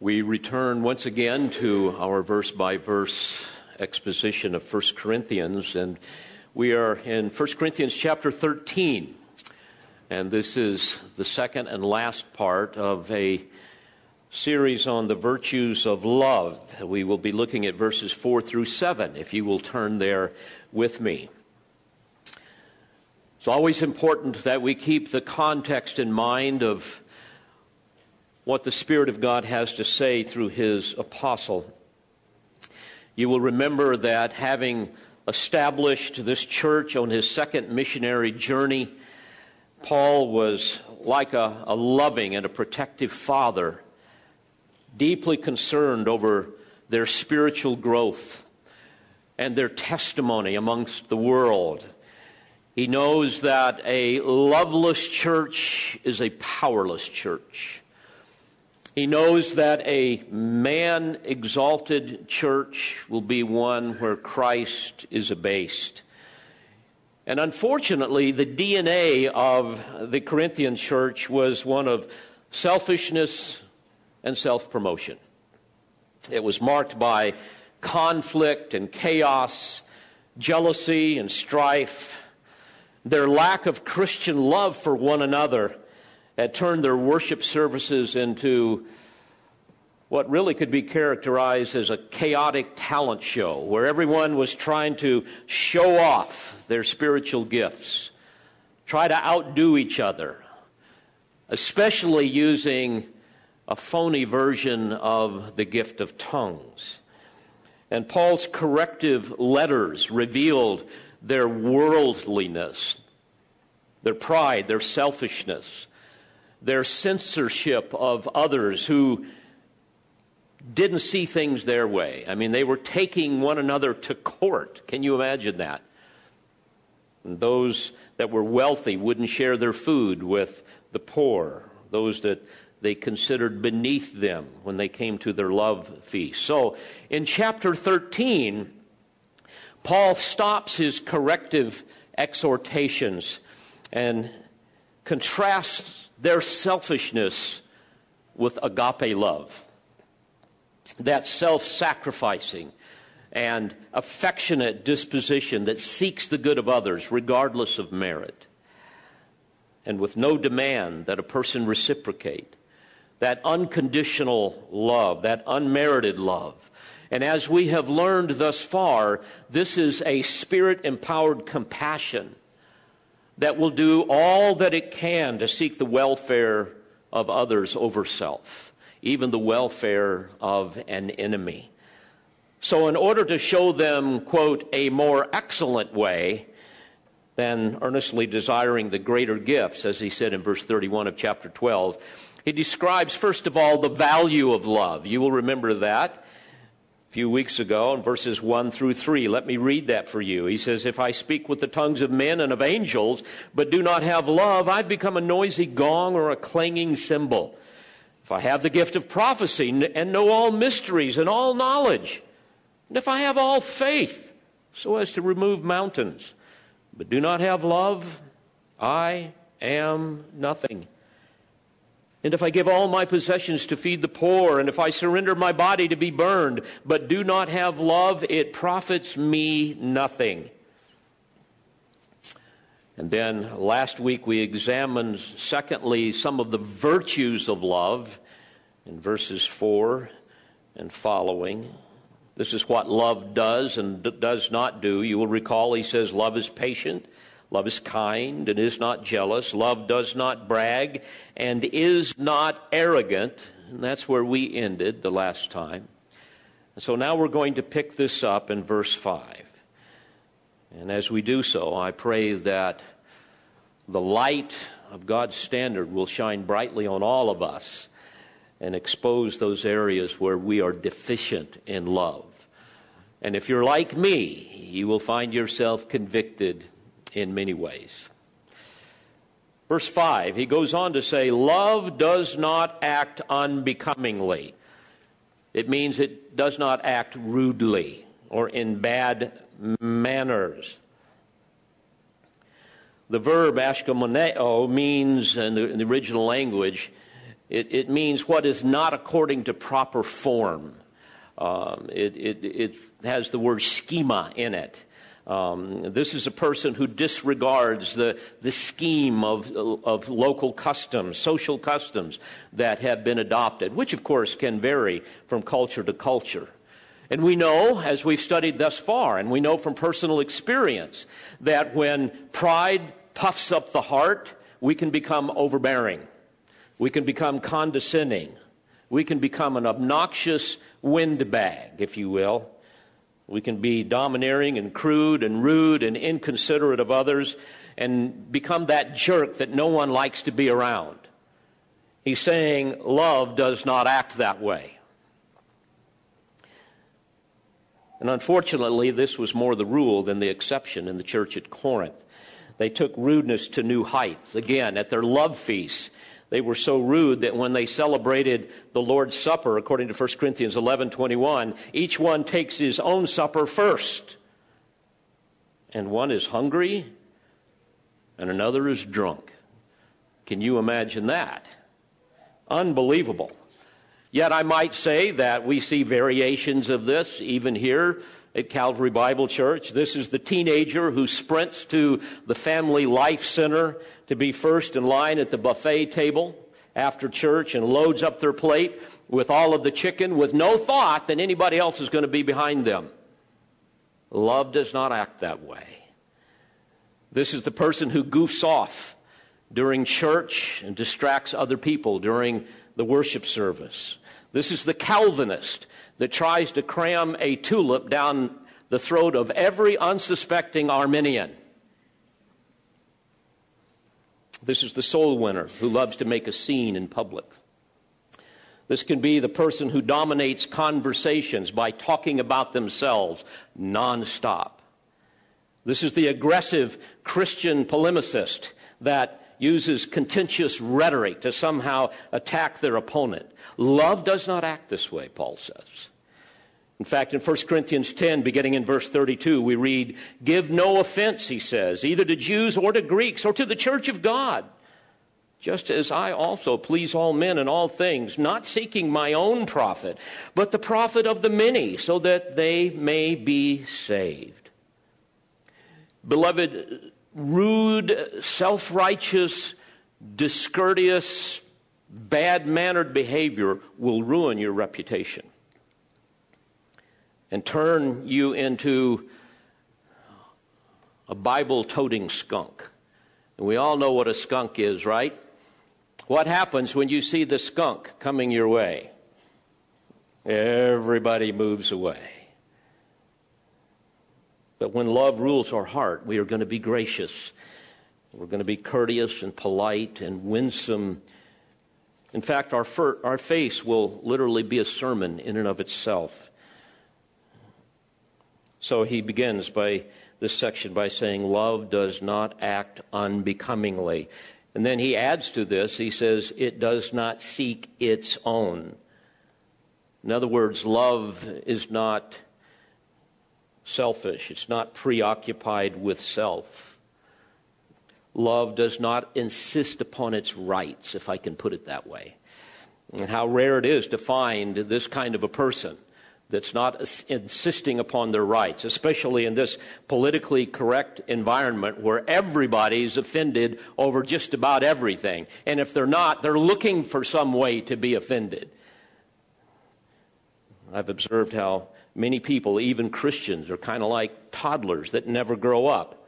We return once again to our verse by verse exposition of 1 Corinthians, and we are in 1 Corinthians chapter 13. And this is the second and last part of a series on the virtues of love. We will be looking at verses 4 through 7, if you will turn there with me. It's always important that we keep the context in mind of what the Spirit of God has to say through His apostle. You will remember that having established this church on his second missionary journey, Paul was like a, a loving and a protective father, deeply concerned over their spiritual growth and their testimony amongst the world. He knows that a loveless church is a powerless church. He knows that a man exalted church will be one where Christ is abased. And unfortunately, the DNA of the Corinthian church was one of selfishness and self promotion. It was marked by conflict and chaos, jealousy and strife, their lack of Christian love for one another had turned their worship services into what really could be characterized as a chaotic talent show where everyone was trying to show off their spiritual gifts, try to outdo each other, especially using a phony version of the gift of tongues. And Paul's corrective letters revealed their worldliness, their pride, their selfishness, their censorship of others who didn't see things their way. I mean, they were taking one another to court. Can you imagine that? And those that were wealthy wouldn't share their food with the poor, those that they considered beneath them when they came to their love feast. So in chapter 13, Paul stops his corrective exhortations and contrasts their selfishness with agape love. That self sacrificing and affectionate disposition that seeks the good of others regardless of merit, and with no demand that a person reciprocate. That unconditional love, that unmerited love. And as we have learned thus far, this is a spirit empowered compassion that will do all that it can to seek the welfare of others over self, even the welfare of an enemy. So, in order to show them, quote, a more excellent way than earnestly desiring the greater gifts, as he said in verse 31 of chapter 12, he describes, first of all, the value of love. You will remember that few weeks ago in verses 1 through 3. Let me read that for you. He says, If I speak with the tongues of men and of angels, but do not have love, I've become a noisy gong or a clanging cymbal. If I have the gift of prophecy and know all mysteries and all knowledge, and if I have all faith so as to remove mountains, but do not have love, I am nothing. And if I give all my possessions to feed the poor, and if I surrender my body to be burned, but do not have love, it profits me nothing. And then last week we examined, secondly, some of the virtues of love in verses 4 and following. This is what love does and does not do. You will recall he says, Love is patient. Love is kind and is not jealous. Love does not brag and is not arrogant. And that's where we ended the last time. So now we're going to pick this up in verse 5. And as we do so, I pray that the light of God's standard will shine brightly on all of us and expose those areas where we are deficient in love. And if you're like me, you will find yourself convicted in many ways. Verse 5, he goes on to say, Love does not act unbecomingly. It means it does not act rudely or in bad manners. The verb ashkamoneo means, in the, in the original language, It, it means what is not according to proper form. Um, it, it, it, has the word schema in it. Um, this is a person who disregards the, the scheme of, of local customs, social customs that have been adopted, which of course can vary from culture to culture. And we know, as we've studied thus far, and we know from personal experience, that when pride puffs up the heart, we can become overbearing. We can become condescending. We can become an obnoxious windbag, if you will. We can be domineering and crude and rude and inconsiderate of others and become that jerk that no one likes to be around. He's saying love does not act that way. And unfortunately, this was more the rule than the exception in the church at Corinth. They took rudeness to new heights. Again, at their love feasts, they were so rude that when they celebrated the Lord's Supper, according to 1 Corinthians 11 21, each one takes his own supper first. And one is hungry, and another is drunk. Can you imagine that? Unbelievable. Yet I might say that we see variations of this even here at Calvary Bible Church. This is the teenager who sprints to the Family Life Center to be first in line at the buffet table after church and loads up their plate with all of the chicken with no thought that anybody else is going to be behind them. Love does not act that way. This is the person who goofs off during church and distracts other people during the worship service. This is the Calvinist that tries to cram a tulip down the throat of every unsuspecting Arminian. This is the soul winner who loves to make a scene in public. This can be the person who dominates conversations by talking about themselves nonstop. This is the aggressive Christian polemicist that uses contentious rhetoric to somehow attack their opponent. Love does not act this way, Paul says. In fact, in 1 Corinthians 10, beginning in verse 32, we read, Give no offense, he says, either to Jews or to Greeks or to the church of God, just as I also please all men in all things, not seeking my own profit, but the profit of the many, so that they may be saved. Beloved, rude, self righteous, discourteous, bad mannered behavior will ruin your reputation and turn you into a Bible toting skunk. And we all know what a skunk is, right? What happens when you see the skunk coming your way? Everybody moves away. But when love rules our heart, we are going to be gracious. We're going to be courteous and polite and winsome. In fact, our, fir- our face will literally be a sermon in and of itself. So he begins by this section by saying, Love does not act unbecomingly. And then he adds to this, he says, It does not seek its own. In other words, love is not selfish, it's not preoccupied with self. Love does not insist upon its rights, if I can put it that way. And how rare it is to find this kind of a person that's not insisting upon their rights, especially in this politically correct environment where everybody's offended over just about everything. And if they're not, they're looking for some way to be offended. I've observed how many people, even Christians, are kind of like toddlers that never grow up.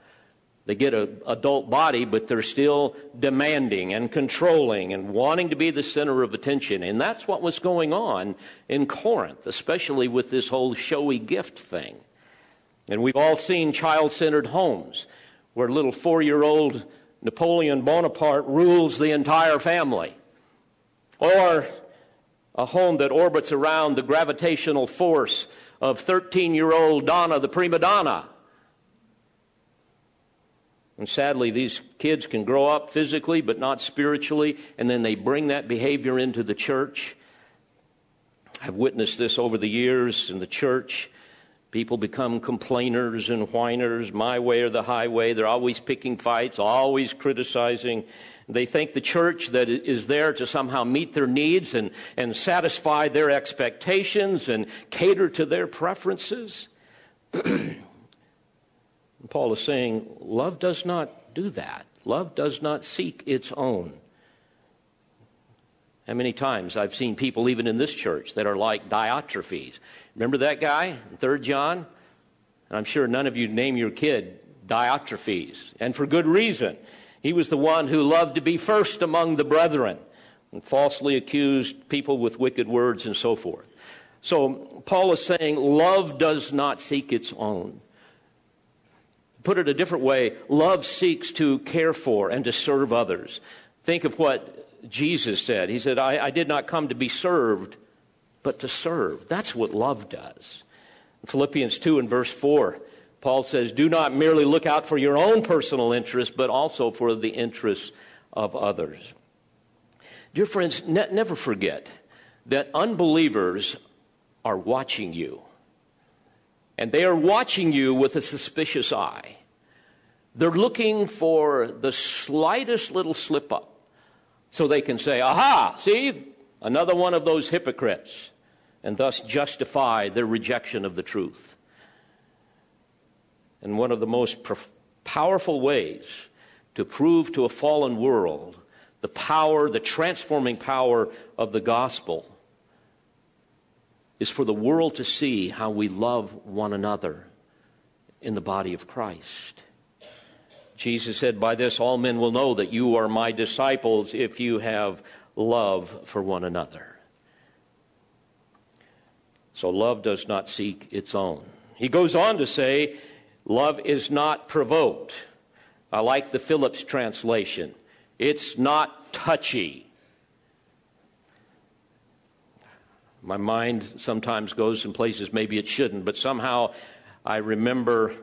They get an adult body, but they're still demanding and controlling and wanting to be the center of attention. And that's what was going on in Corinth, especially with this whole showy gift thing. And we've all seen child centered homes where little four year old Napoleon Bonaparte rules the entire family. Or a home that orbits around the gravitational force of 13 year old Donna, the prima donna and sadly, these kids can grow up physically but not spiritually, and then they bring that behavior into the church. I've witnessed this over the years in the church. People become complainers and whiners, my way or the highway. They're always picking fights, always criticizing. They think the church that is there to somehow meet their needs and, and satisfy their expectations and cater to their preferences. Paul is saying love does not do that. Love does not seek its own. How many times I've seen people, even in this church, that are like Diotrephes. Remember that guy in 3 John? And I'm sure none of you name your kid Diotrephes, and for good reason. He was the one who loved to be first among the brethren and falsely accused people with wicked words and so forth. So Paul is saying love does not seek its own. Put it a different way, love seeks to care for and to serve others. Think of what Jesus said. He said, I, I did not come to be served, but to serve. That's what love does. Philippians 2 and verse 4, Paul says, Do not merely look out for your own personal interests, but also for the interests of others. Dear friends, ne- never forget that unbelievers are watching you. And they are watching you with a suspicious eye. They're looking for the slightest little slip up so they can say, Aha, see, another one of those hypocrites and thus justify their rejection of the truth. And one of the most powerful ways to prove to a fallen world the power, the transforming power of the gospel, is for the world to see how we love one another in the body of Christ. Jesus said, By this all men will know that you are my disciples if you have love for one another. So love does not seek its own. He goes on to say, love is not provoked. I like the Phillips translation. It's not touchy. My mind sometimes goes in places maybe it shouldn't, but somehow I remember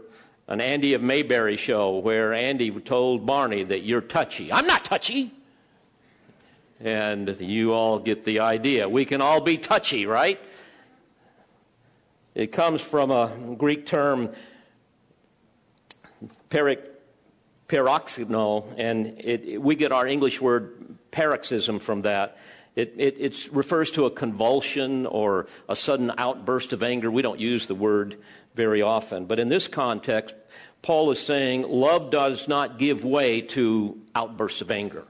an Andy of Mayberry show where Andy told Barney that you're touchy. I'm not touchy. And you all get the idea. We can all be touchy, right? It comes from a Greek term, peric, and it, we get our English word paroxysm from that. It, it refers to a convulsion or a sudden outburst of anger. We don't use the word very often. But in this context, Paul is saying love does not give way to outbursts of anger.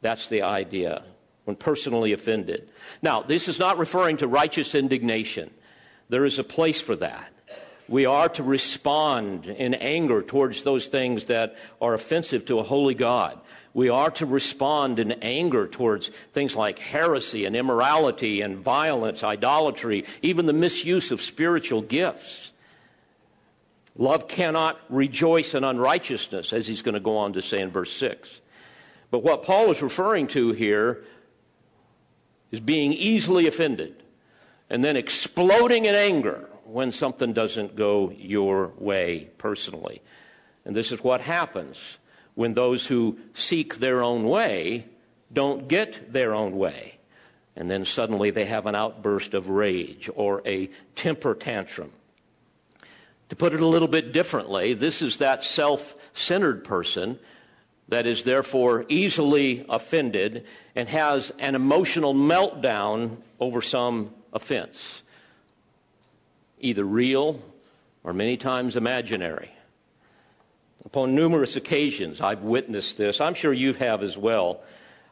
That's the idea when personally offended. Now, this is not referring to righteous indignation. There is a place for that. We are to respond in anger towards those things that are offensive to a holy God. We are to respond in anger towards things like heresy and immorality and violence, idolatry, even the misuse of spiritual gifts. Love cannot rejoice in unrighteousness, as he's going to go on to say in verse 6. But what Paul is referring to here is being easily offended and then exploding in anger when something doesn't go your way personally. And this is what happens when those who seek their own way don't get their own way. And then suddenly they have an outburst of rage or a temper tantrum. To put it a little bit differently, this is that self centered person that is therefore easily offended and has an emotional meltdown over some offense, either real or many times imaginary. Upon numerous occasions, I've witnessed this. I'm sure you have as well.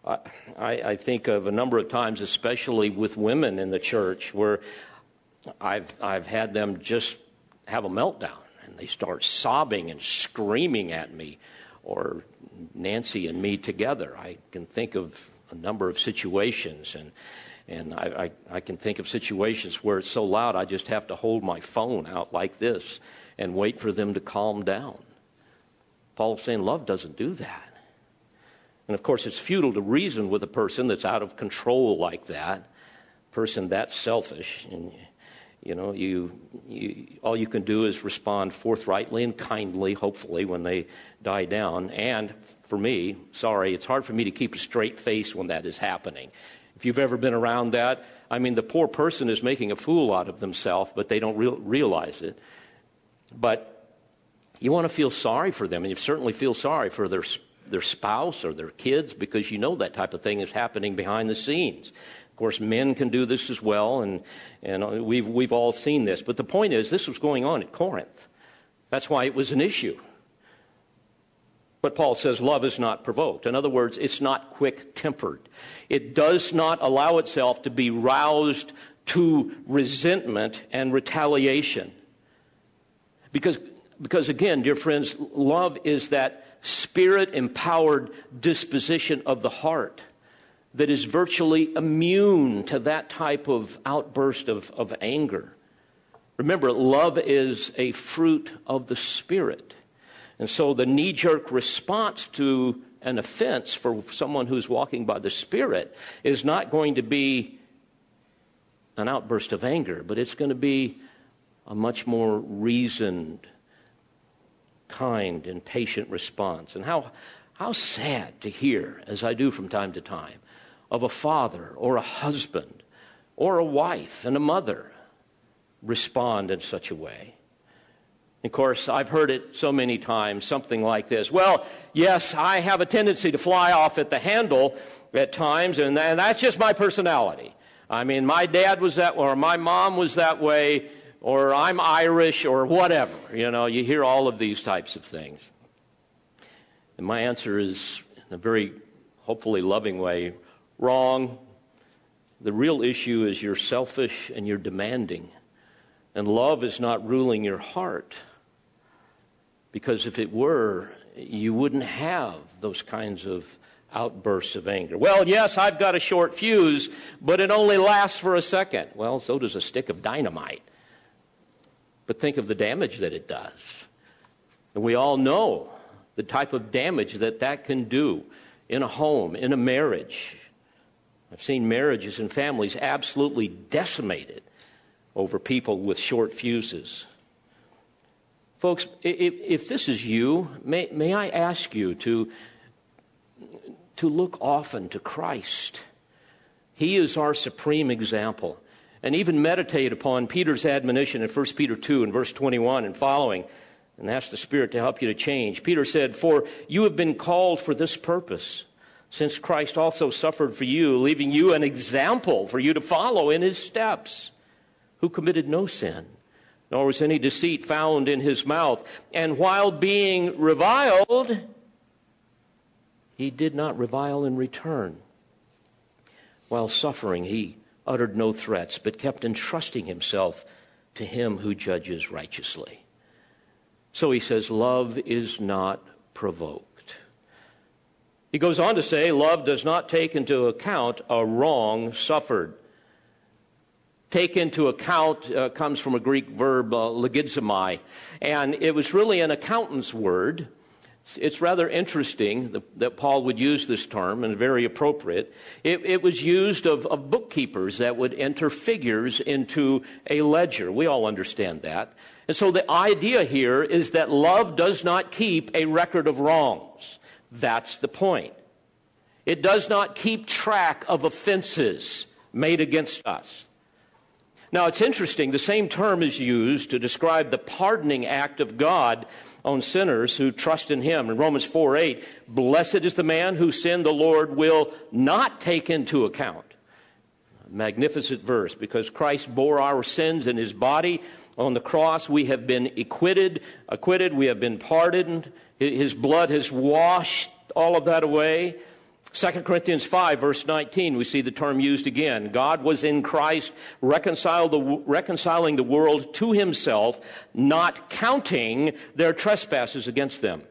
I, I, think of a number of times, especially with women in the church, where I've, I've had them just have a meltdown and they start sobbing and screaming at me, or Nancy and me together. I can think of a number of situations, and and I, I, I, can think of situations where it's so loud I just have to hold my phone out like this and wait for them to calm down. Paul's saying love doesn't do that. And of course, it's futile to reason with a person that's out of control like that, person that selfish. And, you know, you, you, all you can do is respond forthrightly and kindly, hopefully, when they die down. And for me, sorry, it's hard for me to keep a straight face when that is happening. If you've ever been around that, I mean, the poor person is making a fool out of themselves, but they don't re- realize it. But you want to feel sorry for them, and you certainly feel sorry for their their spouse or their kids because you know that type of thing is happening behind the scenes. Of course, men can do this as well, and, and uh, we've, we've all seen this. But the point is, this was going on at Corinth. That's why it was an issue. But Paul says love is not provoked. In other words, it's not quick tempered. It does not allow itself to be roused to resentment and retaliation. Because, because again, dear friends, love is that spirit empowered disposition of the heart that is virtually immune to that type of outburst of, of anger. Remember, love is a fruit of the Spirit. And so the knee jerk response to an offense for someone who's walking by the Spirit is not going to be an outburst of anger, but it's going to be a much more reasoned, kind, and patient response. And how, how sad to hear, as I do from time to time, of a father or a husband or a wife and a mother respond in such a way. Of course, I've heard it so many times, something like this. Well, yes, I have a tendency to fly off at the handle at times, and that's just my personality. I mean, my dad was that or my mom was that way, or I'm Irish, or whatever. You know, you hear all of these types of things. And my answer is, in a very hopefully loving way, wrong. The real issue is you're selfish and you're demanding. And love is not ruling your heart. Because if it were, you wouldn't have those kinds of outbursts of anger. Well, yes, I've got a short fuse, but it only lasts for a second. Well, so does a stick of dynamite. But think of the damage that it does. And we all know the type of damage that that can do in a home, in a marriage. I've seen marriages and families absolutely decimated over people with short fuses. Folks, if, this is you, may, may I ask you to, to look often to Christ. He is our supreme example. And even meditate upon Peter's admonition in 1 Peter 2 and verse 21 and following, and ask the Spirit to help you to change. Peter said, For you have been called for this purpose, since Christ also suffered for you, leaving you an example for you to follow in his steps, who committed no sin nor was any deceit found in his mouth. And while being reviled, he did not revile in return. While suffering, he uttered no threats, but kept entrusting himself to him who judges righteously. So he says, Love is not provoked. He goes on to say, Love does not take into account a wrong suffered take into account uh, comes from a Greek verb, uh, and it was really an accountant's word. It's rather interesting that Paul would use this term and very appropriate. It, it was used of, of, bookkeepers that would enter figures into a ledger. We all understand that. And so the idea here is that love does not keep a record of wrongs. That's the point. It does not keep track of offenses made against us. Now, it's interesting, the same term is used to describe the pardoning act of God on sinners who trust in Him. In Romans 4 8, blessed is the man whose sin the Lord will not take into account. Magnificent verse, because Christ bore our sins in His body on the cross. We have been acquitted, acquitted, we have been pardoned. His blood has washed all of that away. 2 Corinthians 5, verse 19, we see the term used again. God was in Christ the, reconciling the world to himself, not counting their trespasses against them.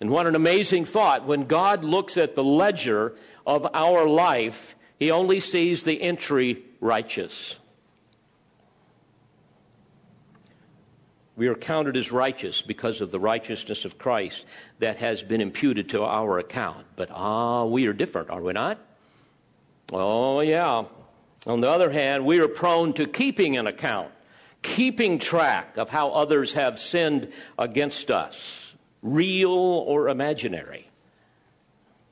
And what an amazing thought. When God looks at the ledger of our life, he only sees the entry righteous. We are counted as righteous because of the righteousness of Christ that has been imputed to our account. But ah, we are different, are we not? Oh, yeah. On the other hand, we are prone to keeping an account, keeping track of how others have sinned against us, real or imaginary.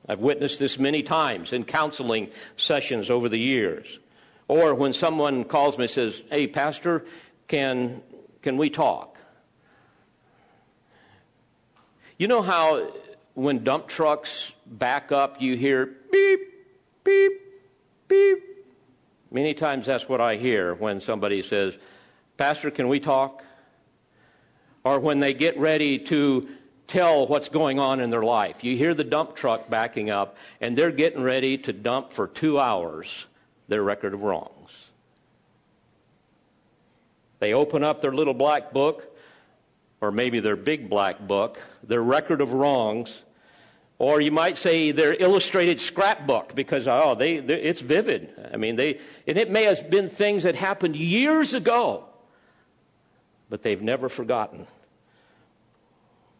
I've witnessed this many times in counseling sessions over the years. Or when someone calls me and says, Hey, Pastor, can, can we talk? You know how when dump trucks back up, you hear beep, beep, beep. Many times that's what I hear when somebody says, Pastor, can we talk? Or when they get ready to tell what's going on in their life. You hear the dump truck backing up, and they're getting ready to dump for two hours their record of wrongs. They open up their little black book, or maybe their big black book, their record of wrongs, or you might say their illustrated scrapbook because oh, they, it's vivid. I mean, they and it may have been things that happened years ago, but they've never forgotten.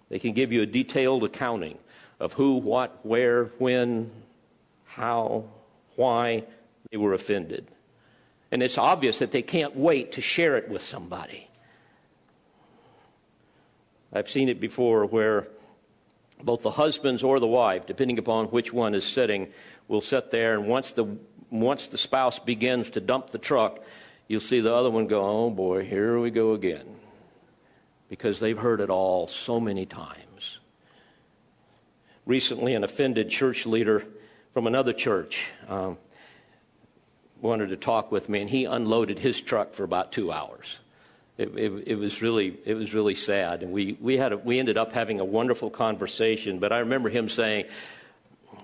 They can give you a detailed accounting of who, what, where, when, how, why they were offended. And it's obvious that they can't wait to share it with somebody. I've seen it before where both the husbands or the wife, depending upon which one is sitting, will sit there, and once the, once the spouse begins to dump the truck, you'll see the other one go, Oh boy, here we go again because they've heard it all so many times. Recently, an offended church leader from another church um, wanted to talk with me, and he unloaded his truck for about two hours. It, it, it, was really it was really sad, and we we had a, we ended up having a wonderful conversation. But I remember him saying,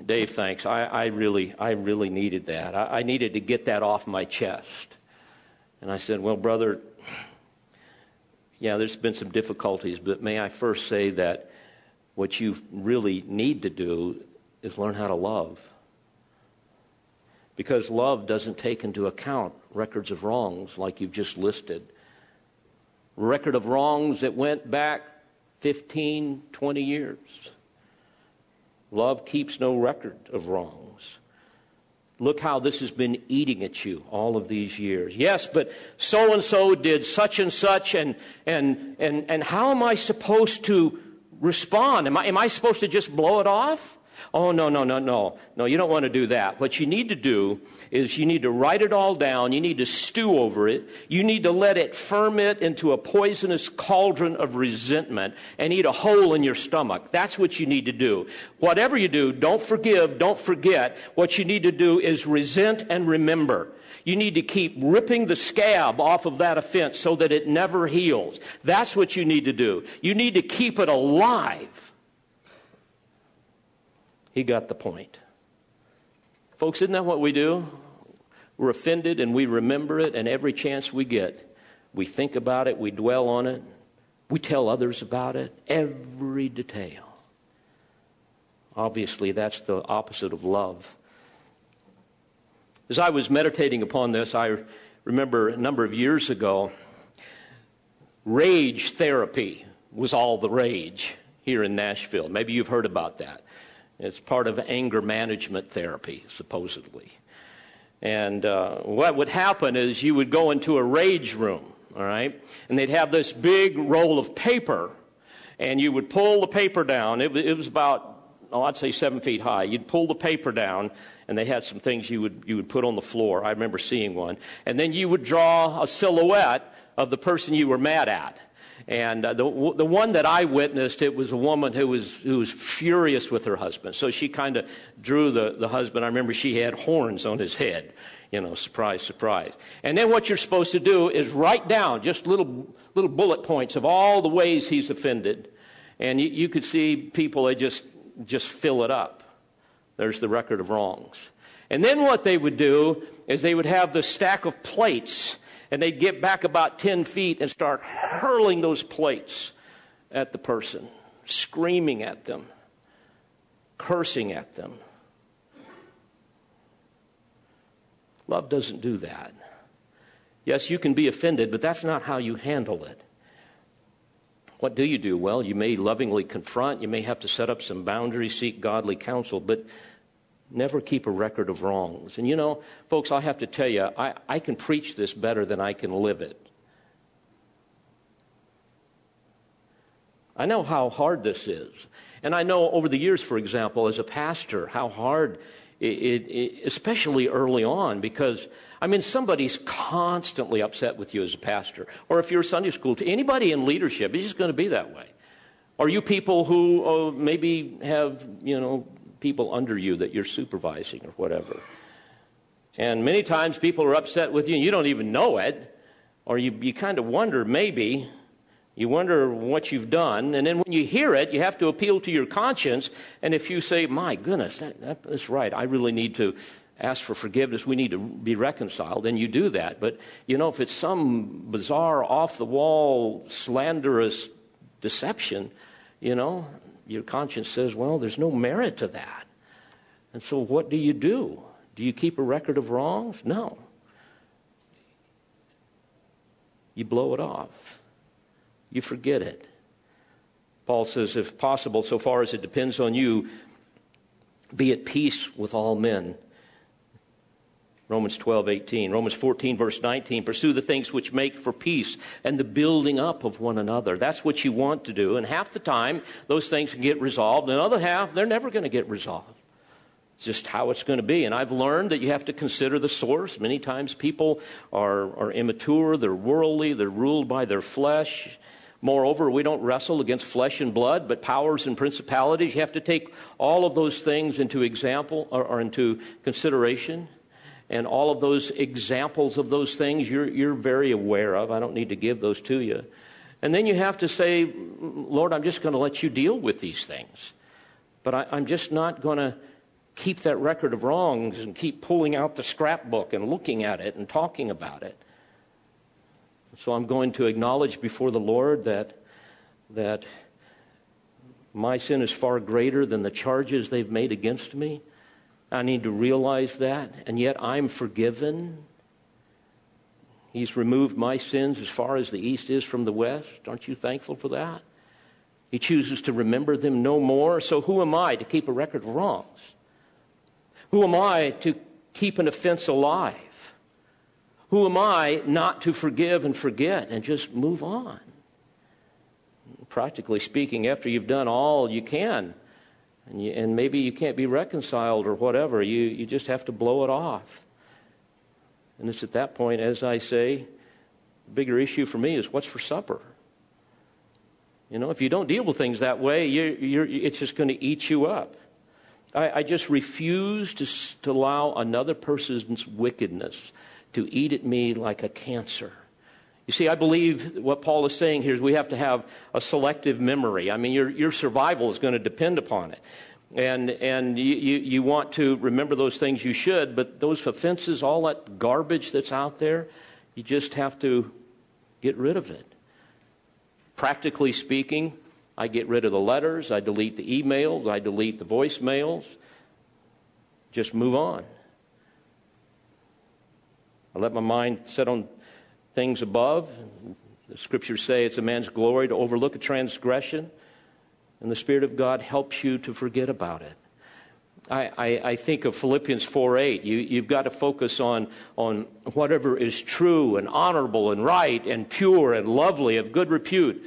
"Dave, thanks. I, I really I really needed that. I, I needed to get that off my chest." And I said, "Well, brother, yeah, there's been some difficulties, but may I first say that what you really need to do is learn how to love. Because love doesn't take into account records of wrongs like you've just listed. Record of wrongs that went back 15, 20 years. Love keeps no record of wrongs. Look how this has been eating at you all of these years. Yes, but so and so did such and such, and, and, and, and how am I supposed to respond? Am I, am I supposed to just blow it off? Oh, no, no, no, no. No, you don't want to do that. What you need to do is you need to write it all down. You need to stew over it. You need to let it ferment into a poisonous cauldron of resentment and eat a hole in your stomach. That's what you need to do. Whatever you do, don't forgive, don't forget. What you need to do is resent and remember. You need to keep ripping the scab off of that offense so that it never heals. That's what you need to do. You need to keep it alive he got the point. Folks, isn't that what we do? We're offended and we remember it, and every chance we get, we think about it, we dwell on it, we tell others about it, every detail. Obviously, that's the opposite of love. As I was meditating upon this, I remember a number of years ago, rage therapy was all the rage here in Nashville. Maybe you've heard about that. It's part of anger management therapy, supposedly. And uh, what would happen is you would go into a rage room, all right, and they'd have this big roll of paper, and you would pull the paper down. It, it was about, oh, I'd say seven feet high. You'd pull the paper down, and they had some things you would, you would put on the floor. I remember seeing one. And then you would draw a silhouette of the person you were mad at. And uh, the, the one that I witnessed, it was a woman who was, who was furious with her husband. So she kind of drew the, the husband. I remember she had horns on his head. You know, surprise, surprise. And then what you're supposed to do is write down just little, little bullet points of all the ways he's offended. And you, you could see people, they just, just fill it up. There's the record of wrongs. And then what they would do is they would have the stack of plates and they'd get back about 10 feet and start hurling those plates at the person, screaming at them, cursing at them. Love doesn't do that. Yes, you can be offended, but that's not how you handle it. What do you do? Well, you may lovingly confront, you may have to set up some boundaries, seek godly counsel, but Never keep a record of wrongs. And you know, folks, I have to tell you, I, I can preach this better than I can live it. I know how hard this is. And I know over the years, for example, as a pastor, how hard it, it, it, especially early on, because, I mean, somebody's constantly upset with you as a pastor. Or if you're a Sunday school, to anybody in leadership, it's just going to be that way. Are you people who oh, maybe have, you know, people under you that you're supervising or whatever? And many times people are upset with you and you don't even know it, or you, you kind of wonder maybe, you wonder what you've done. And then when you hear it, you have to appeal to your conscience. And if you say, my goodness, that, that, that's right, I really need to ask for forgiveness, we need to be reconciled, then you do that. But, you know, if it's some bizarre, off the wall, slanderous deception, you know, your conscience says, well, there's no merit to that. And so what do you do? Do you keep a record of wrongs? No. You blow it off, you forget it. Paul says, if possible, so far as it depends on you, be at peace with all men. Romans 12, 18. Romans 14, verse 19. Pursue the things which make for peace and the building up of one another. That's what you want to do. And half the time, those things can get resolved. And the other half, they're never going to get resolved. It's just how it's going to be. And I've learned that you have to consider the source. Many times people are, are immature, they're worldly, they're ruled by their flesh. Moreover, we don't wrestle against flesh and blood, but powers and principalities. You have to take all of those things into example or, or into consideration and all of those examples of those things you're, you're very aware of. I don't need to give those to you. And then you have to say, Lord, I'm just going to let you deal with these things. But I, I'm just not going to keep that record of wrongs and keep pulling out the scrapbook and looking at it and talking about it. So I'm going to acknowledge before the Lord that, that my sin is far greater than the charges they've made against me. I need to realize that, and yet I'm forgiven. He's removed my sins as far as the east is from the west. Aren't you thankful for that? He chooses to remember them no more. So who am I to keep a record of wrongs? Who am I to keep an offense alive? Who am I not to forgive and forget and just move on? Practically speaking, after you've done all you can and, you, and maybe you can't be reconciled or whatever. You, you just have to blow it off. And it's at that point, as I say, the bigger issue for me is what's for supper? You know, if you don't deal with things that way, you're, you're, it's just going to eat you up. I, I just refuse to, to allow another person's wickedness to eat at me like a cancer. You see, I believe what Paul is saying here is we have to have a selective memory. I mean, your, your survival is going to depend upon it. And, and you, you, you want to remember those things you should, but those offenses, all that garbage that's out there, you just have to get rid of it. Practically speaking, I get rid of the letters, I delete the emails, I delete the voicemails. Just move on. I let my mind set on things above. The scriptures say it's a man's glory to overlook a transgression, and the Spirit of God helps you to forget about it. I, I, I think of Philippians 4 8. You, you've got to focus on, on whatever is true and honorable and right and pure and lovely, of good repute.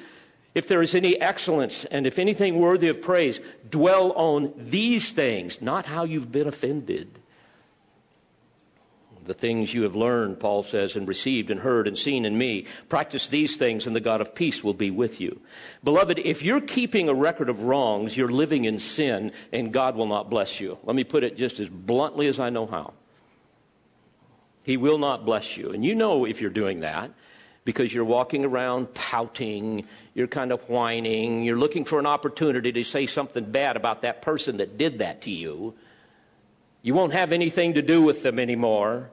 If there is any excellence and if anything worthy of praise, dwell on these things, not how you've been offended the things you have learned, Paul says, and received and heard and seen in me. Practice these things, and the God of peace will be with you. Beloved, if you're keeping a record of wrongs, you're living in sin, and God will not bless you. Let me put it just as bluntly as I know how. He will not bless you. And you know if you're doing that because you're walking around pouting, you're kind of whining, you're looking for an opportunity to say something bad about that person that did that to you. You won't have anything to do with them anymore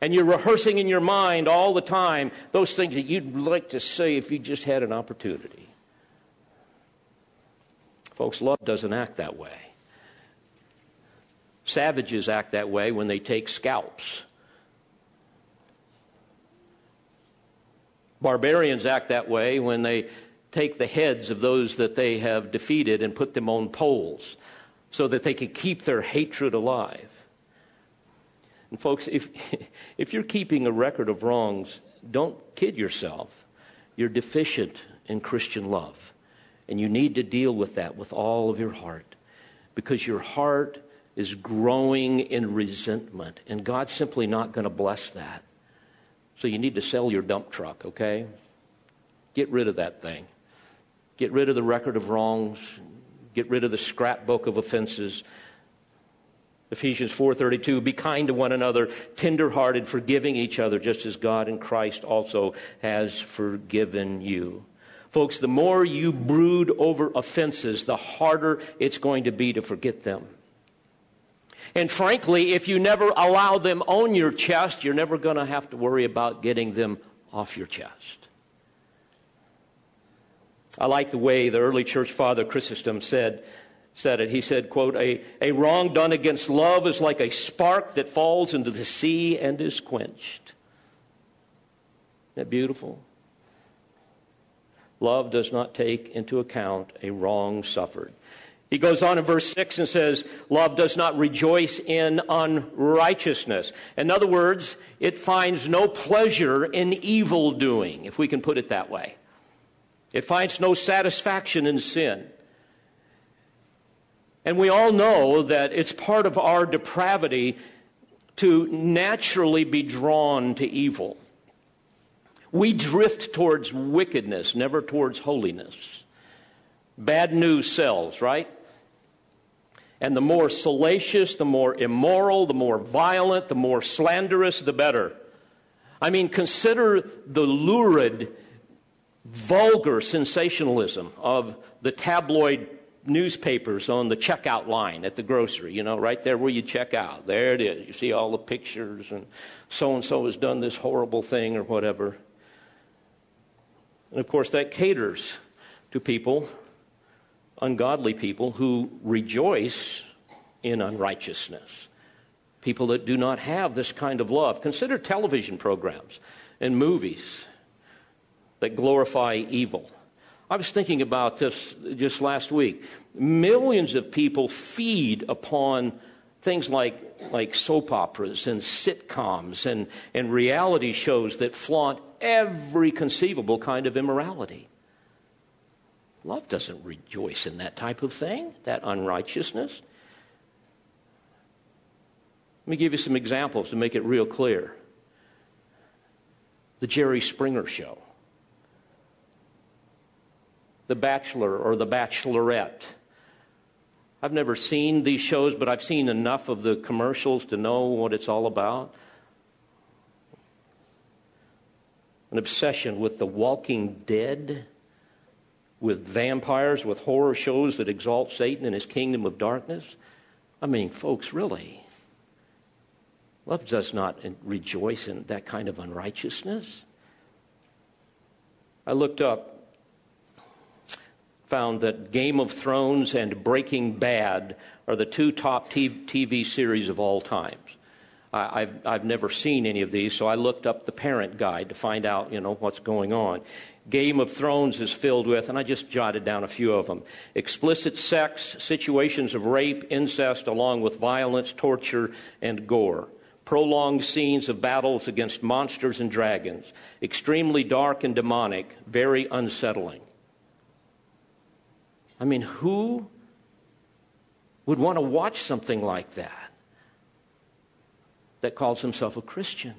and you're rehearsing in your mind all the time those things that you'd like to say if you just had an opportunity. Folks, love doesn't act that way. Savages act that way when they take scalps. Barbarians act that way when they take the heads of those that they have defeated and put them on poles so that they can keep their hatred alive. And folks, if, if you're keeping a record of wrongs, don't kid yourself. You're deficient in Christian love. And you need to deal with that with all of your heart because your heart is growing in resentment. And God's simply not going to bless that. So you need to sell your dump truck, okay? Get rid of that thing. Get rid of the record of wrongs. Get rid of the scrapbook of offenses. Ephesians 4:32 be kind to one another tenderhearted forgiving each other just as God in Christ also has forgiven you. Folks, the more you brood over offenses, the harder it's going to be to forget them. And frankly, if you never allow them on your chest, you're never going to have to worry about getting them off your chest. I like the way the early church father Chrysostom said, said it. He said, quote, a, a wrong done against love is like a spark that falls into the sea and is quenched. Isn't that beautiful? Love does not take into account a wrong suffered. He goes on in verse 6 and says, Love does not rejoice in unrighteousness. In other words, it finds no pleasure in evil doing, if we can put it that way. It finds no satisfaction in sin. And we all know that it's part of our depravity to naturally be drawn to evil. We drift towards wickedness, never towards holiness. Bad news sells, right? And the more salacious, the more immoral, the more violent, the more slanderous, the better. I mean, consider the lurid, vulgar sensationalism of the tabloid newspapers on the checkout line at the grocery, you know, right there where you check out. There it is. You see all the pictures, and so and so has done this horrible thing or whatever. And of course, that caters to people, ungodly people, who rejoice in unrighteousness. People that do not have this kind of love. Consider television programs and movies that glorify evil. I was thinking about this just last week. Millions of people feed upon things like, like soap operas and sitcoms and, and reality shows that flaunt every conceivable kind of immorality. Love doesn't rejoice in that type of thing, that unrighteousness. Let me give you some examples to make it real clear. The Jerry Springer Show, The Bachelor or The Bachelorette I've never seen these shows, but I've seen enough of the commercials to know what it's all about. An obsession with the walking dead, with vampires, with horror shows that exalt Satan and his kingdom of darkness. I mean, folks, really. Love does not rejoice in that kind of unrighteousness. I looked up found that Game of Thrones and Breaking Bad are the two top TV series of all times. I've, I've never seen any of these, so I looked up the parent guide to find out, you know, what's going on. Game of Thrones is filled with, and I just jotted down a few of them explicit sex, situations of rape, incest, along with violence, torture, and gore. Prolonged scenes of battles against monsters and dragons. Extremely dark and demonic, very unsettling. I mean, who would want to watch something like that that calls himself a Christian?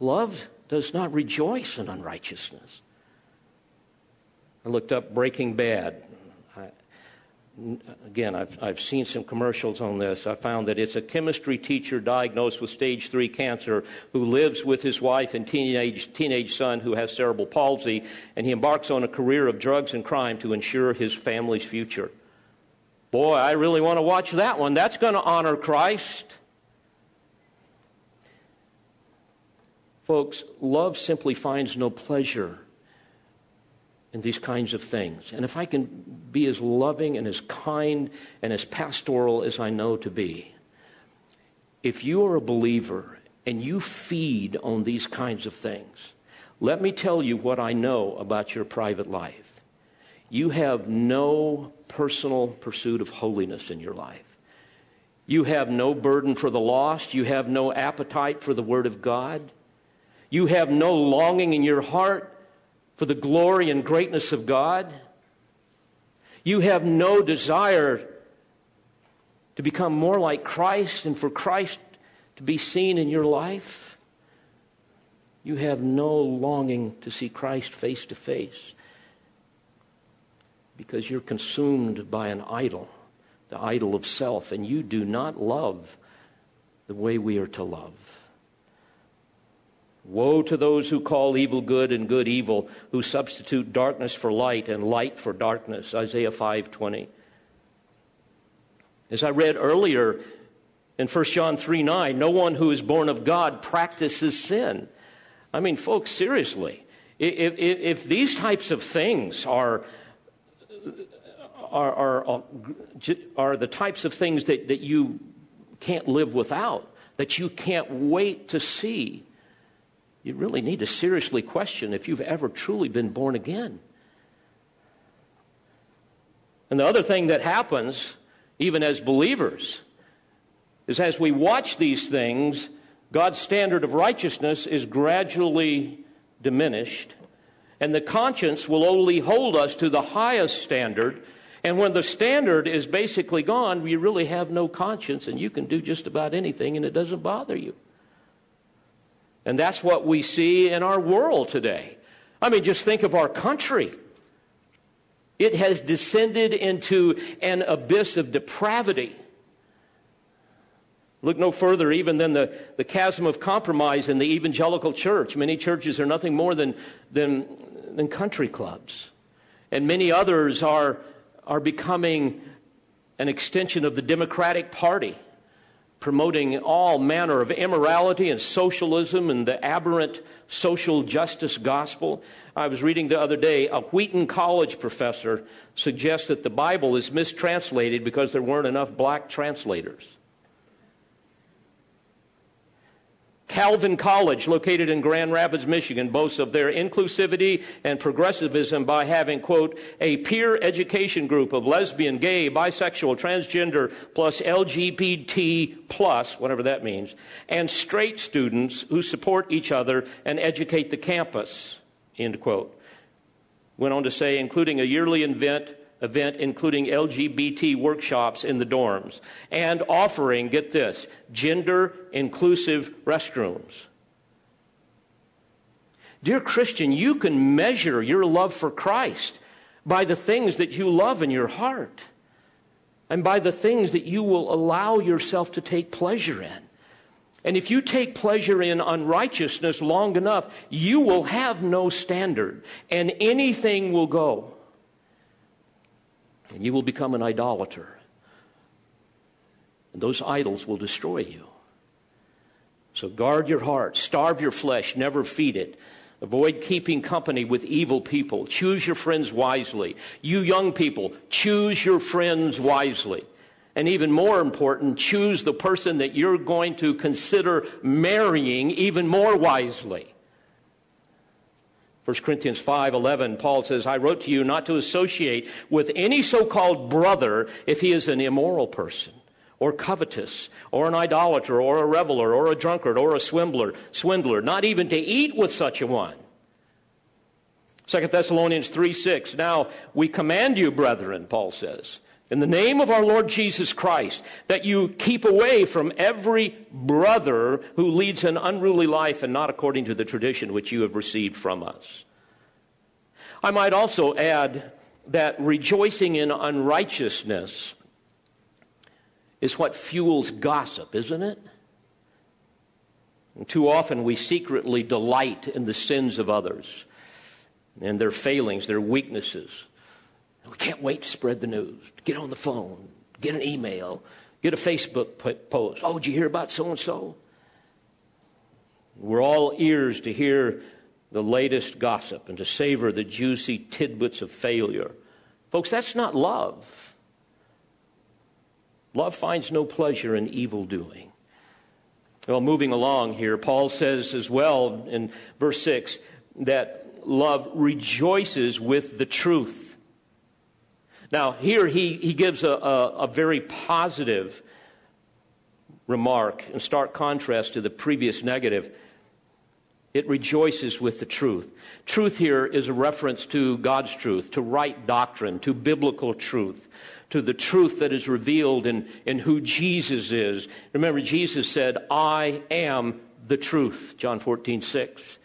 Love does not rejoice in unrighteousness. I looked up Breaking Bad again, I've, I've seen some commercials on this. I found that it's a chemistry teacher diagnosed with stage three cancer who lives with his wife and teenage, teenage son who has cerebral palsy, and he embarks on a career of drugs and crime to ensure his family's future. Boy, I really want to watch that one. That's going to honor Christ. Folks, love simply finds no pleasure in these kinds of things. And if I can be as loving and as kind and as pastoral as I know to be, if you are a believer and you feed on these kinds of things, let me tell you what I know about your private life. You have no personal pursuit of holiness in your life. You have no burden for the lost. You have no appetite for the Word of God. You have no longing in your heart for the glory and greatness of God. You have no desire to become more like Christ and for Christ to be seen in your life. You have no longing to see Christ face to face. because you're consumed by an idol, the idol of self, and you do not love the way we are to love. Woe to those who call evil good and good evil, who substitute darkness for light and light for darkness. Isaiah 5:20. As I read earlier in 1 John 3 9, no one who is born of God practices sin. I mean, folks, seriously, if, if, if these types of things are, are, are, uh, are the types of things that, that you can't live without, that you can't wait to see, you really need to seriously question if you've ever truly been born again. And the other thing that happens, even as believers, is as we watch these things, God's standard of righteousness is gradually diminished, and the conscience will only hold us to the highest standard. And when the standard is basically gone, you really have no conscience, and you can do just about anything, and it doesn't bother you. And that's what we see in our world today. I mean, just think of our country. It has descended into an abyss of depravity. Look no further even than the, the chasm of compromise in the evangelical church. Many churches are nothing more than, than, than country clubs. And many others are, are becoming an extension of the Democratic Party promoting all manner of immorality and socialism and the aberrant social justice gospel. I was reading the other day a Wheaton College professor suggests that the Bible is mistranslated because there weren't enough black translators. Calvin College, located in Grand Rapids, Michigan, boasts of their inclusivity and progressivism by having, quote, a peer education group of lesbian, gay, bisexual, transgender, plus LGBT plus, whatever that means, and straight students who support each other and educate the campus, end quote. Went on to say, including a yearly event event including LGBT workshops in the dorms and offering, get this, gender inclusive restrooms. Dear Christian, you can measure your love for Christ by the things that you love in your heart and by the things that you will allow yourself to take pleasure in. And if you take pleasure in unrighteousness long enough, you will have no standard and anything will go and you will become an idolater. And those idols will destroy you. So guard your heart, starve your flesh, never feed it. Avoid keeping company with evil people. Choose your friends wisely. You young people, choose your friends wisely. And even more important, choose the person that you're going to consider marrying even more wisely. 1 Corinthians 5:11 Paul says, "I wrote to you not to associate with any so-called brother if he is an immoral person." or covetous, or an idolater, or a reveler, or a drunkard, or a swindler, swindler, not even to eat with such a one. 2 Thessalonians 3 6. Now we command you, brethren, Paul says, in the name of our Lord Jesus Christ, that you keep away from every brother who leads an unruly life and not according to the tradition which you have received from us. I might also add that rejoicing in unrighteousness is what fuels gossip, isn't it? And too often we secretly delight in the sins of others and their failings, their weaknesses. We can't wait to spread the news, get on the phone, get an email, get a Facebook post. Oh, did you hear about so and so? We're all ears to hear the latest gossip and to savor the juicy tidbits of failure. Folks, that's not love. Love finds no pleasure in evil doing. Well, moving along here, Paul says as well in verse 6 that love rejoices with the truth. Now, here he, he gives a, a, a very positive remark in stark contrast to the previous negative. It rejoices with the truth. Truth here is a reference to God's truth, to right doctrine, to biblical truth, to the truth that is revealed in, in who Jesus is. Remember, Jesus said, I am the truth, John 14, 6.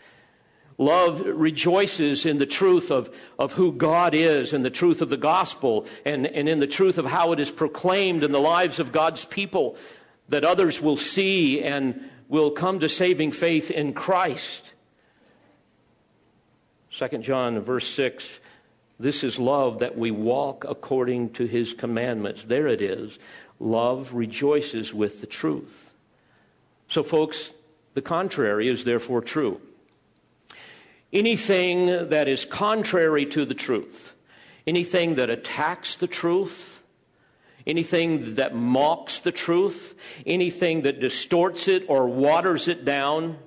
Love rejoices in the truth of, of who God is and the truth of the gospel and, and in the truth of how it is proclaimed in the lives of God's people that others will see and will come to saving faith in Christ. 2 John verse 6 This is love that we walk according to his commandments. There it is. Love rejoices with the truth. So, folks, the contrary is therefore true. Anything that is contrary to the truth, anything that attacks the truth, anything that mocks the truth, anything that distorts it or waters it down,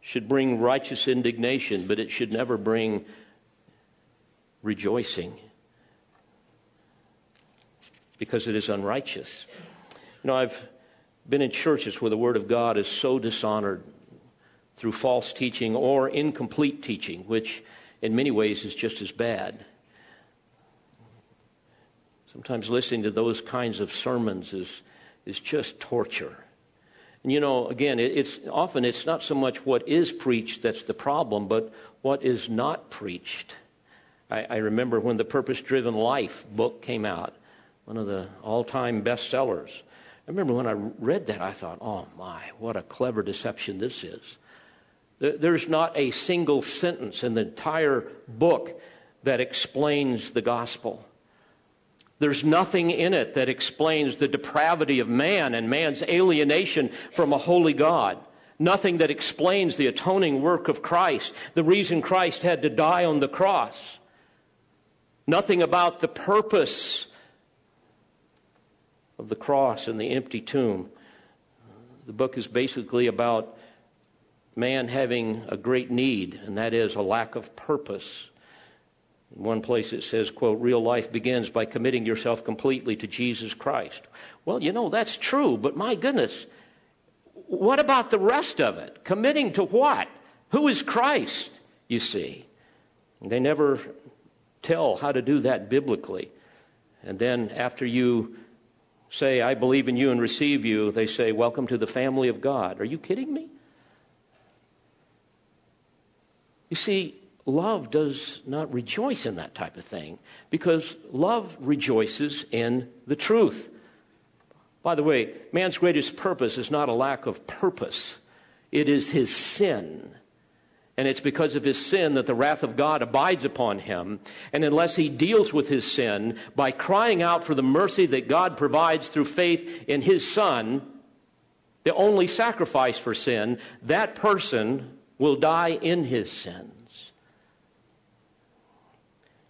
should bring righteous indignation, but it should never bring rejoicing because it is unrighteous. You know, I've been in churches where the Word of God is so dishonored through false teaching or incomplete teaching, which in many ways is just as bad. Sometimes listening to those kinds of sermons is, is just torture. And you know, again, it, it's often it's not so much what is preached that's the problem, but what is not preached. I, I remember when the Purpose Driven Life book came out, one of the all time bestsellers. I remember when I read that, I thought, oh my, what a clever deception this is. There's not a single sentence in the entire book that explains the gospel. There's nothing in it that explains the depravity of man and man's alienation from a holy God. Nothing that explains the atoning work of Christ, the reason Christ had to die on the cross. Nothing about the purpose of the cross and the empty tomb. The book is basically about man having a great need, and that is a lack of purpose. In one place it says, quote, real life begins by committing yourself completely to Jesus Christ. Well, you know, that's true, but my goodness, what about the rest of it? Committing to what? Who is Christ, you see? They never tell how to do that biblically. And then after you say, I believe in you and receive you, they say, Welcome to the family of God. Are you kidding me? You see, love does not rejoice in that type of thing because love rejoices in the truth. By the way, man's greatest purpose is not a lack of purpose, it is his sin. And it's because of his sin that the wrath of God abides upon him. And unless he deals with his sin by crying out for the mercy that God provides through faith in his Son, the only sacrifice for sin, that person will die in his sins.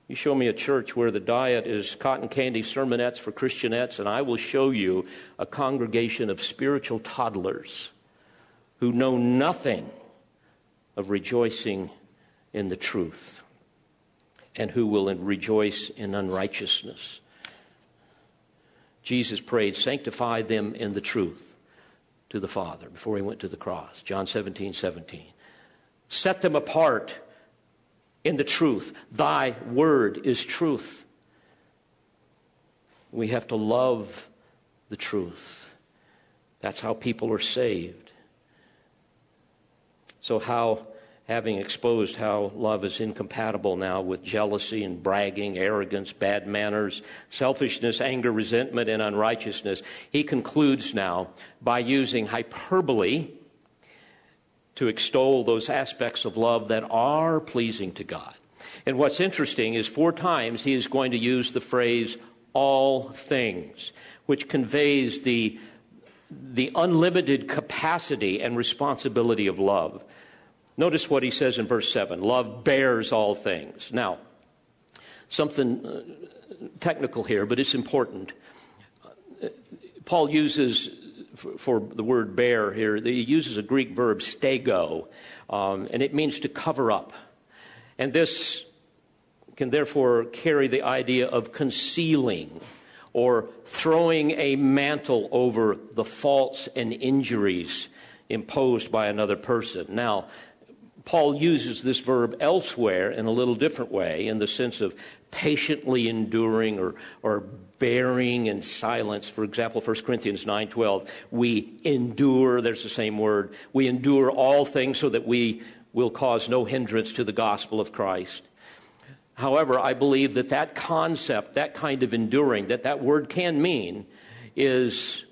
You show me a church where the diet is cotton candy sermonettes for Christianettes, and I will show you a congregation of spiritual toddlers who know nothing of rejoicing in the truth and who will rejoice in unrighteousness. Jesus prayed, Sanctify them in the truth to the Father before he went to the cross. John 17, 17. Set them apart in the truth. Thy word is truth. We have to love the truth. That's how people are saved. So, how, having exposed how love is incompatible now with jealousy and bragging, arrogance, bad manners, selfishness, anger, resentment, and unrighteousness, he concludes now by using hyperbole to extol those aspects of love that are pleasing to God. And what's interesting is four times he is going to use the phrase all things, which conveys the, the unlimited capacity and responsibility of love. Notice what he says in verse 7 love bears all things. Now, something uh, technical here, but it's important. Paul uses for, the word bear here, he uses a Greek verb, stego, um, and it means to cover up. And this can therefore carry the idea of concealing or throwing a mantle over the faults and injuries imposed by another person. Now, Paul uses this verb elsewhere in a little different way, in the sense of patiently enduring or, or bearing in silence. For example, 1 Corinthians 9:12, we endure, there's the same word. We endure all things so that we will cause no hindrance to the gospel of Christ. However, I believe that that concept, that kind of enduring, that that word can mean, is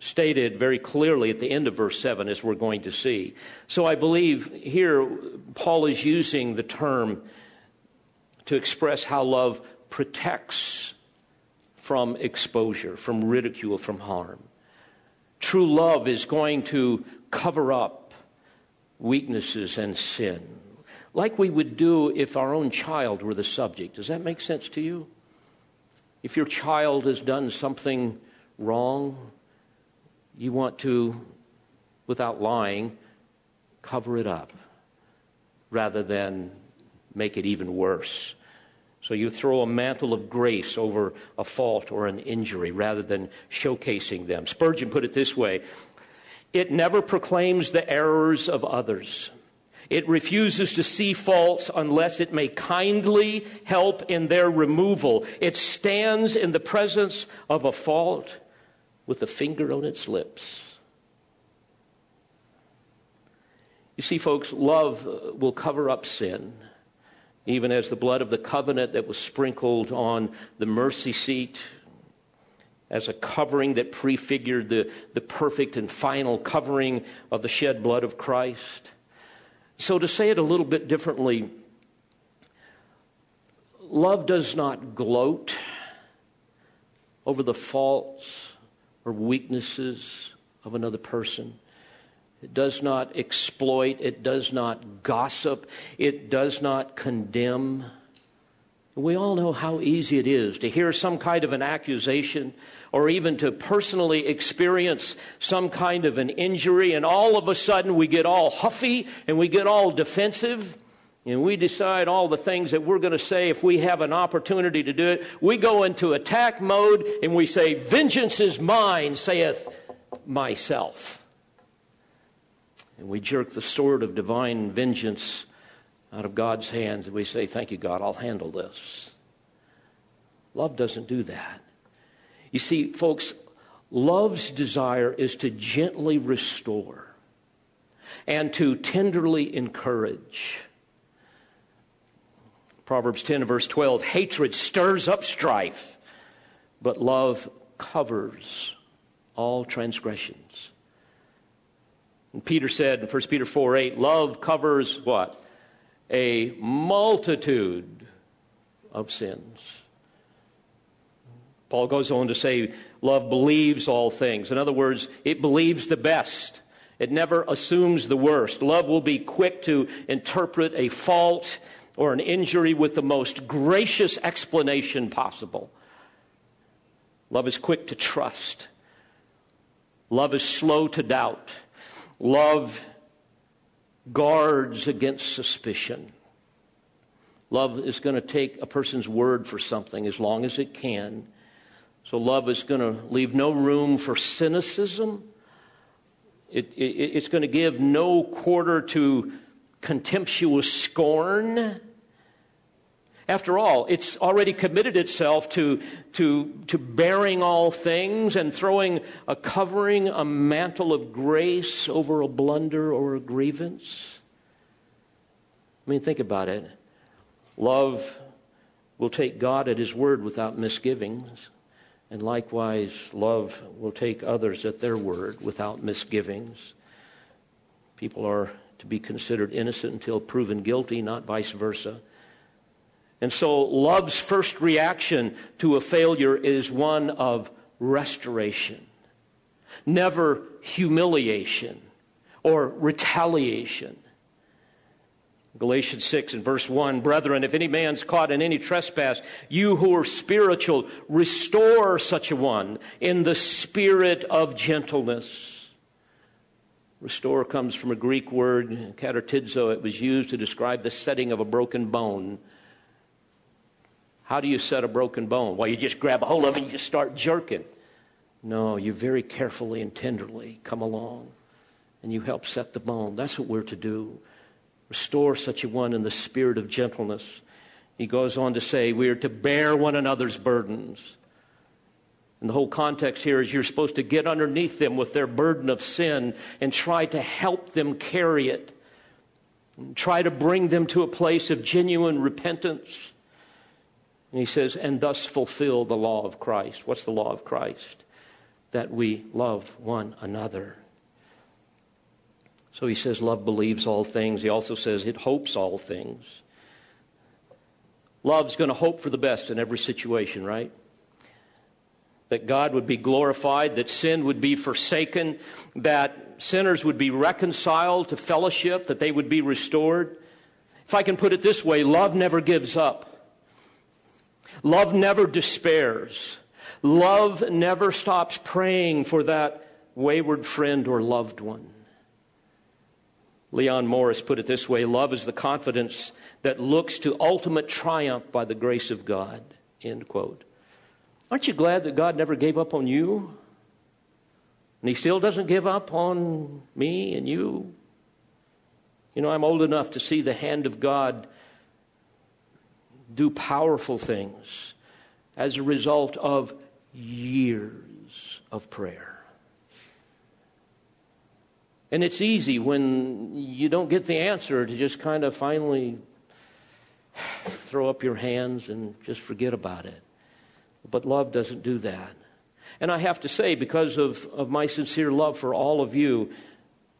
stated very clearly at the end of verse 7, as we're going to see. So I believe here Paul is using the term to express how love protects from exposure, from ridicule, from harm. True love is going to cover up weaknesses and sin, like we would do if our own child were the subject. Does that make sense to you? If your child has done something wrong, you want to, without lying, cover it up rather than make it even worse. So you throw a mantle of grace over a fault or an injury rather than showcasing them. Spurgeon put it this way it never proclaims the errors of others. It refuses to see faults unless it may kindly help in their removal. It stands in the presence of a fault with a finger on its lips. You see, folks, love will cover up sin even as the blood of the covenant that was sprinkled on the mercy seat as a covering that prefigured the, the perfect and final covering of the shed blood of Christ. So, to say it a little bit differently, love does not gloat over the faults or weaknesses of another person. It does not exploit. It does not gossip. It does not condemn. We all know how easy it is to hear some kind of an accusation or even to personally experience some kind of an injury, and all of a sudden we get all huffy and we get all defensive. And we decide all the things that we're going to say if we have an opportunity to do it. We go into attack mode and we say, Vengeance is mine, saith myself. And we jerk the sword of divine vengeance out of God's hands and we say, Thank you, God, I'll handle this. Love doesn't do that. You see, folks, love's desire is to gently restore and to tenderly encourage. Proverbs 10 verse 12 hatred stirs up strife, but love covers all transgressions. And Peter said in 1 Peter 4 8, love covers what? A multitude of sins. Paul goes on to say, love believes all things. In other words, it believes the best. It never assumes the worst. Love will be quick to interpret a fault or an injury with the most gracious explanation possible. Love is quick to trust. Love is slow to doubt. Love guards against suspicion. Love is going to take a person's word for something as long as it can. So, love is going to leave no room for cynicism. It, it, it's going to give no quarter to contemptuous scorn. After all, it's already committed itself to, to, to bearing all things and throwing a covering, a mantle of grace over a blunder or a grievance. I mean, think about it. Love will take God at His word without misgivings. And likewise, love will take others at their word without misgivings. People are to be considered innocent until proven guilty, not vice versa. And so, love's first reaction to a failure is one of restoration, never humiliation or retaliation. Galatians 6 and verse 1 Brethren, if any man's caught in any trespass, you who are spiritual, restore such a one in the spirit of gentleness. Restore comes from a Greek word, katartizo. It was used to describe the setting of a broken bone. How do you set a broken bone? Well, you just grab a hold of it and you just start jerking. No, you very carefully and tenderly come along and you help set the bone. That's what we're to do. Restore such a one in the spirit of gentleness. He goes on to say, We are to bear one another's burdens. And the whole context here is you're supposed to get underneath them with their burden of sin and try to help them carry it. Try to bring them to a place of genuine repentance. And he says, and thus fulfill the law of Christ. What's the law of Christ? That we love one another. So he says, love believes all things. He also says, it hopes all things. Love's going to hope for the best in every situation, right? That God would be glorified, that sin would be forsaken, that sinners would be reconciled to fellowship, that they would be restored. If I can put it this way, love never gives up. Love never despairs. Love never stops praying for that wayward friend or loved one. Leon Morris put it this way love is the confidence that looks to ultimate triumph by the grace of God. End quote. Aren't you glad that God never gave up on you? And He still doesn't give up on me and you? You know, I'm old enough to see the hand of God do powerful things as a result of years of prayer. And it's easy when you don't get the answer to just kind of finally throw up your hands and just forget about it. But love doesn't do that. And I have to say, because of, of my sincere love for all of you,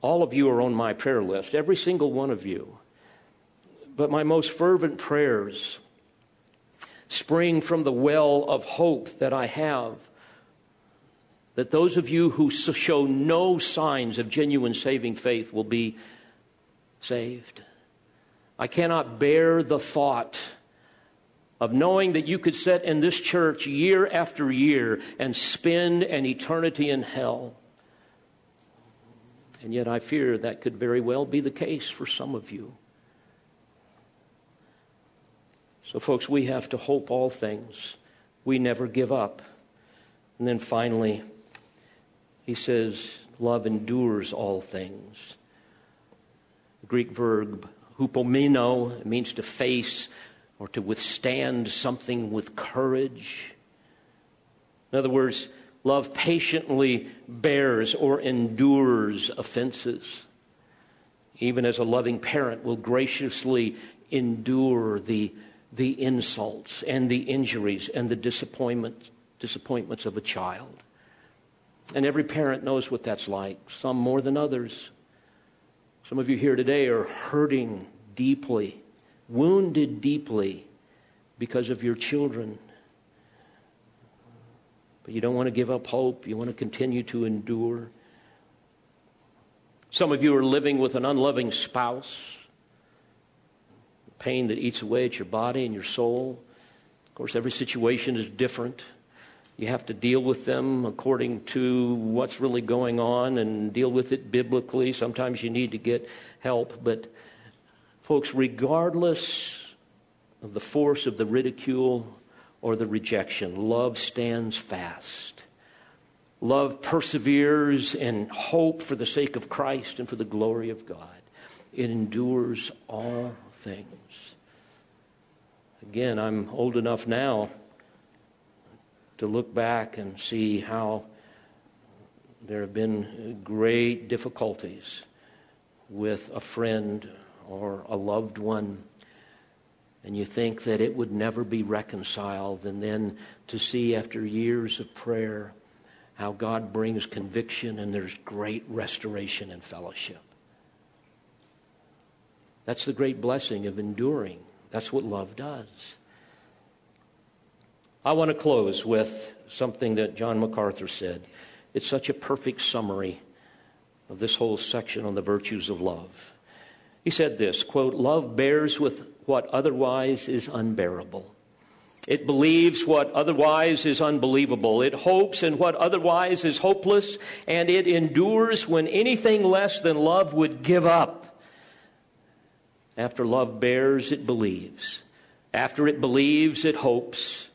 all of you are on my prayer list, every single one of you. But my most fervent prayers spring from the well of hope that I have that those of you who show no signs of genuine saving faith will be saved. I cannot bear the thought of knowing that you could sit in this church year after year and spend an eternity in hell. And yet I fear that could very well be the case for some of you. So, folks, we have to hope all things. We never give up. And then finally, he says, love endures all things. The Greek verb hupomeno means to face or to withstand something with courage. In other words, love patiently bears or endures offenses. Even as a loving parent will graciously endure the, the insults and the injuries and the disappointment, disappointments of a child. And every parent knows what that's like, some more than others. Some of you here today are hurting deeply, wounded deeply because of your children. But you don't want to give up hope. You want to continue to endure. Some of you are living with an unloving spouse, pain that eats away at your body and your soul. Of course, every situation is different. You have to deal with them according to what's really going on and deal with it biblically. Sometimes you need to get help. But, folks, regardless of the force of the ridicule or the rejection, love stands fast. Love perseveres in hope for the sake of Christ and for the glory of God. It endures all things. Again, I'm old enough now to look back and see how there have been great difficulties with a friend or a loved one, and you think that it would never be reconciled, and then to see after years of prayer how God brings conviction and there's great restoration and fellowship. That's the great blessing of enduring. That's what love does. I want to close with something that John MacArthur said. It's such a perfect summary of this whole section on the virtues of love. He said this quote, Love bears with what otherwise is unbearable. It believes what otherwise is unbelievable. It hopes in what otherwise is hopeless. And it endures when anything less than love would give up. After love bears, it believes. After it believes, it hopes.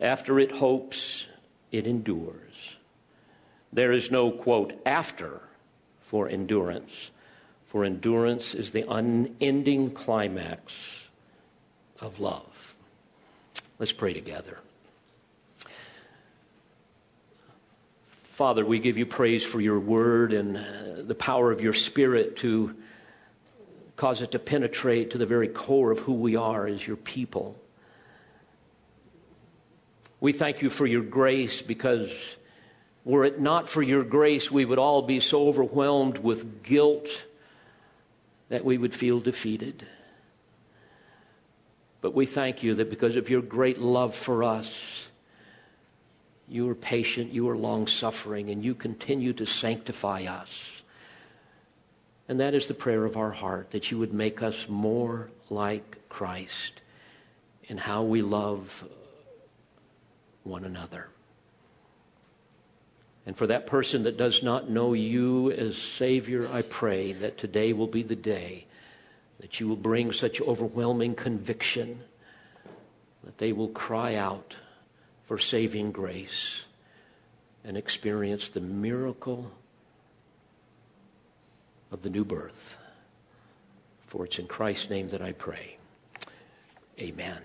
After it hopes, it endures. There is no, quote, after for endurance, For endurance is the unending climax of love. Let's pray together. Father, we give you praise for your word and uh, the power of your spirit to cause it to penetrate to the very core of who we are as your people. We thank you for your grace because were it not for your grace, we would all be so overwhelmed with guilt that we would feel defeated. But we thank you that because of your great love for us, you are patient, you are long suffering, and you continue to sanctify us. And that is the prayer of our heart, that you would make us more like Christ in how we love one another. And for that person that does not know you as Savior, I pray that today will be the day that you will bring such overwhelming conviction that they will cry out for saving grace and experience the miracle of the new birth. For it's in Christ's name that I pray. Amen.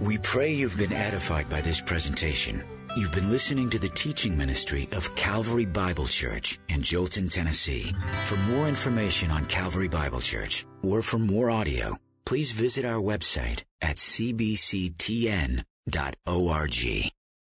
We pray you've been edified by this presentation. You've been listening to the teaching ministry of Calvary Bible Church in Jolton, Tennessee. For more information on Calvary Bible Church or for more audio, please visit our website at cbctn.org.